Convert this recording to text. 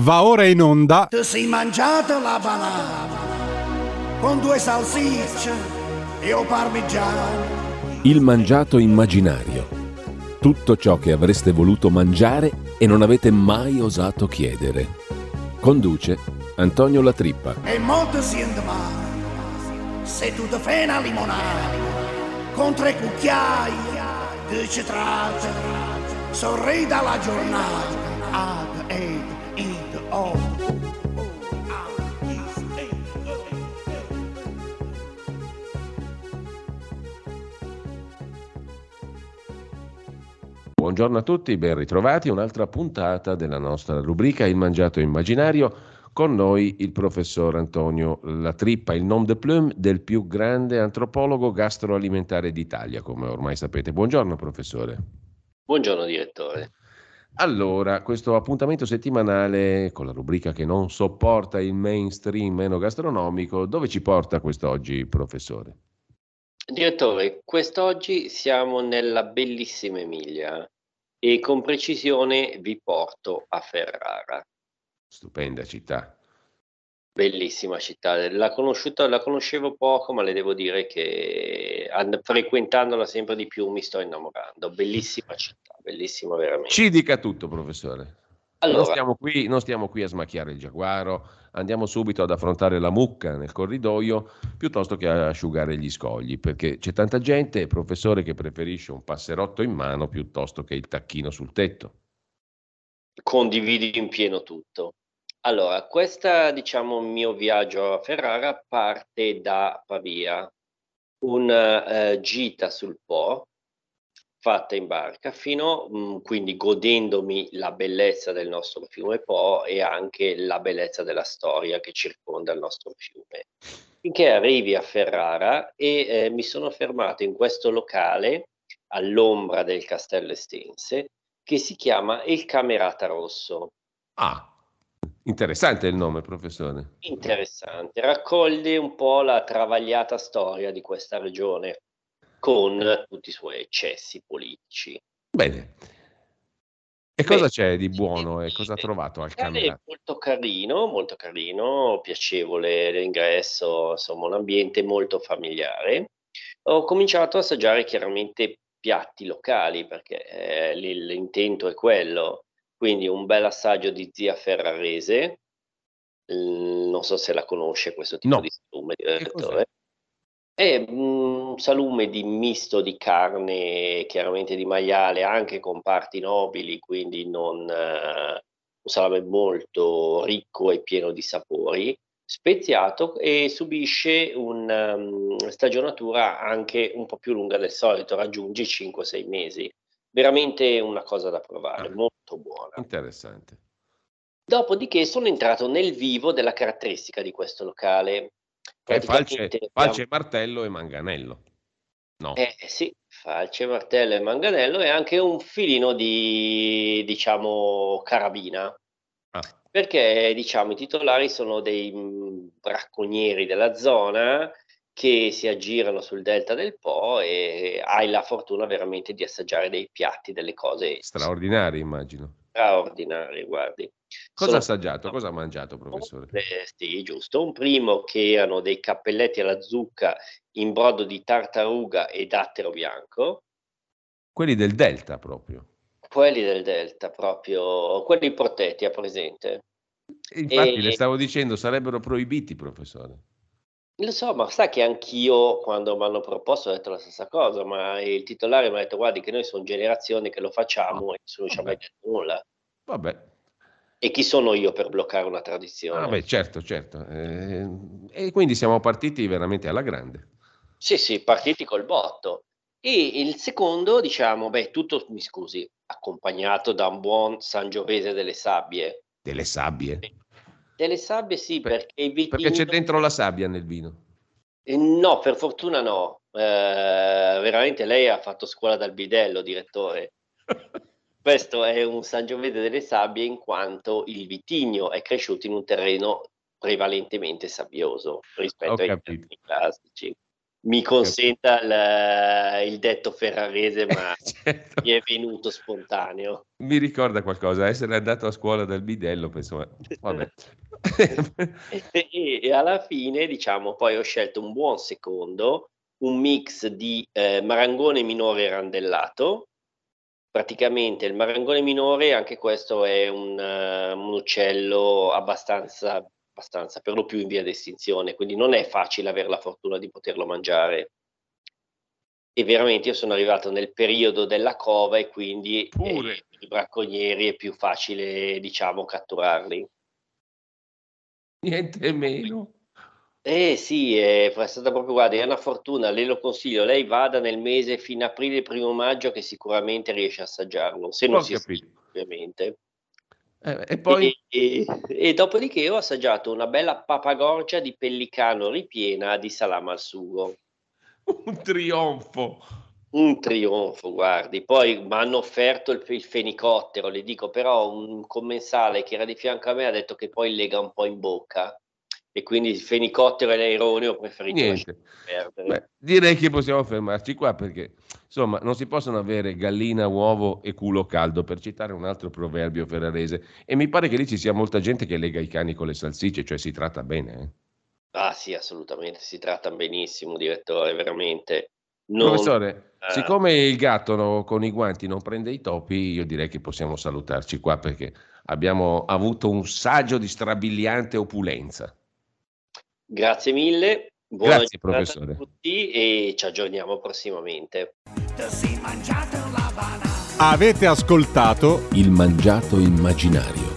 Va ora in onda. Ti sei mangiato la banana con due salsicce e o parmigiano. Il mangiato immaginario. Tutto ciò che avreste voluto mangiare e non avete mai osato chiedere. Conduce Antonio Latrippa. E molto siente male se tu ti fai una limonata con tre cucchiai di citrate. Sorridi dalla giornata. Ad, ed, id, o. Buongiorno a tutti, ben ritrovati. Un'altra puntata della nostra rubrica Il mangiato immaginario. Con noi il professor Antonio Latrippa, il nom de plume del più grande antropologo gastroalimentare d'Italia, come ormai sapete. Buongiorno professore. Buongiorno direttore. Allora, questo appuntamento settimanale con la rubrica che non sopporta il mainstream meno gastronomico, dove ci porta quest'oggi, professore? Direttore, quest'oggi siamo nella bellissima Emilia e con precisione vi porto a Ferrara. Stupenda città. Bellissima città, la, conosciuta, la conoscevo poco, ma le devo dire che and- frequentandola sempre di più mi sto innamorando. Bellissima città, bellissima veramente. Ci dica tutto, professore. Allora, Non stiamo, qui, non stiamo qui a smacchiare il giaguaro, andiamo subito ad affrontare la mucca nel corridoio piuttosto che a asciugare gli scogli, perché c'è tanta gente, professore, che preferisce un passerotto in mano piuttosto che il tacchino sul tetto. condividi in pieno tutto. Allora, questa, diciamo, mio viaggio a Ferrara parte da Pavia, una eh, gita sul Po fatta in barca fino, mh, quindi godendomi la bellezza del nostro fiume Po e anche la bellezza della storia che circonda il nostro fiume. Finché arrivi a Ferrara e eh, mi sono fermato in questo locale all'ombra del castello Estense che si chiama Il Camerata Rosso. Ah, interessante il nome, professore. Interessante, raccoglie un po' la travagliata storia di questa regione con tutti i suoi eccessi politici. Bene. E cosa Beh, c'è di buono e cosa ha trovato al camera? molto carino, molto carino, piacevole l'ingresso, insomma un ambiente molto familiare. Ho cominciato a assaggiare chiaramente piatti locali perché eh, l'intento è quello, quindi un bel assaggio di zia ferrarese, Mm, non so se la conosce questo tipo No. di salume, Che cos'è? direttore. È un salume di misto di carne, chiaramente di maiale, anche con parti nobili, quindi non, eh, un salame molto ricco e pieno di sapori, speziato e subisce una stagionatura anche un po' più lunga del solito, raggiunge i 5-6 mesi. Veramente una cosa da provare, Ah. molto buona. Interessante. Dopodiché sono entrato nel vivo della caratteristica di questo locale. Che è falce, falce, martello e manganello. No. Eh sì, falce, martello e manganello e anche un filino di, diciamo, carabina, Ah, perché, diciamo, i titolari sono dei mh, bracconieri della zona che si aggirano sul delta del Po e hai la fortuna veramente di assaggiare dei piatti, delle cose straordinario, immagino. straordinarie, guardi. Cosa ha Sono- assaggiato? Cosa ha mangiato, professore? Eh, sì, giusto. Un primo che erano dei cappelletti alla zucca in brodo di tartaruga e dattero bianco. Quelli del Delta proprio. Quelli del Delta, proprio quelli protetti, ha presente? Infatti, E- le stavo dicendo, sarebbero proibiti, professore. Lo so, ma sa che anch'io quando mi hanno proposto ho detto la stessa cosa, ma il titolare mi ha detto guardi che noi sono generazioni che lo facciamo e nessuno ci ha mai detto nulla. Vabbè, E chi sono io per bloccare una tradizione? ah, beh, certo, certo. Eh, e quindi siamo partiti veramente alla grande. Sì, sì, partiti col botto. E il secondo, diciamo, beh, tutto, mi scusi, accompagnato da un buon Sangiovese delle Sabbie. Delle sabbie. Delle Sabbie sì, Per- perché i vitigni... Perché c'è dentro la sabbia nel vino. Eh, No, per fortuna no. Eh, veramente lei ha fatto scuola dal bidello, direttore. Questo è un Sangiovese delle Sabbie in quanto il vitigno è cresciuto in un terreno prevalentemente sabbioso rispetto ai terreni classici. Mi consenta il, il detto ferrarese, ma certo. mi è venuto spontaneo. Mi ricorda qualcosa, essere andato a scuola dal bidello, penso, vabbè. e, e, alla fine, diciamo, poi ho scelto un buon secondo, un mix di eh, marangone minore randellato. Praticamente il marangone minore, anche questo è un, uh, un uccello abbastanza abbastanza per lo più in via d'estinzione, quindi non è facile avere la fortuna di poterlo mangiare. E veramente io sono arrivato nel periodo della cova e quindi eh, i bracconieri è più facile, diciamo, catturarli. Niente meno. Eh sì, è, stata proprio, guarda, è una fortuna, le lo consiglio, lei vada nel mese fino a aprile, primo maggio che sicuramente riesce a assaggiarlo, se non Ho si capito. ovviamente. Eh, e poi... E, e, e, dopodiché ho assaggiato una bella papagorgia di pellicano ripiena di salame al sugo. Un trionfo! Un trionfo, guardi. Poi mi hanno offerto il, il, fenicottero, le dico però un commensale che era di fianco a me ha detto che poi lega un po' in bocca e quindi il fenicottero e l'aerone ho preferito Niente. Beh, direi che possiamo fermarci qua perché insomma non si possono avere gallina, uovo e culo caldo per citare un altro proverbio ferrarese e mi pare che lì ci sia molta gente che lega i cani con le salsicce, cioè si tratta bene. Eh? Ah sì, assolutamente, si tratta benissimo, direttore, veramente. Non... Professore, eh. siccome il gatto no, con i guanti non prende i topi, io direi che possiamo salutarci qua perché abbiamo avuto un saggio di strabiliante opulenza. Grazie mille. Buona Grazie professore. a tutti e ci aggiorniamo prossimamente. Avete ascoltato Il mangiato immaginario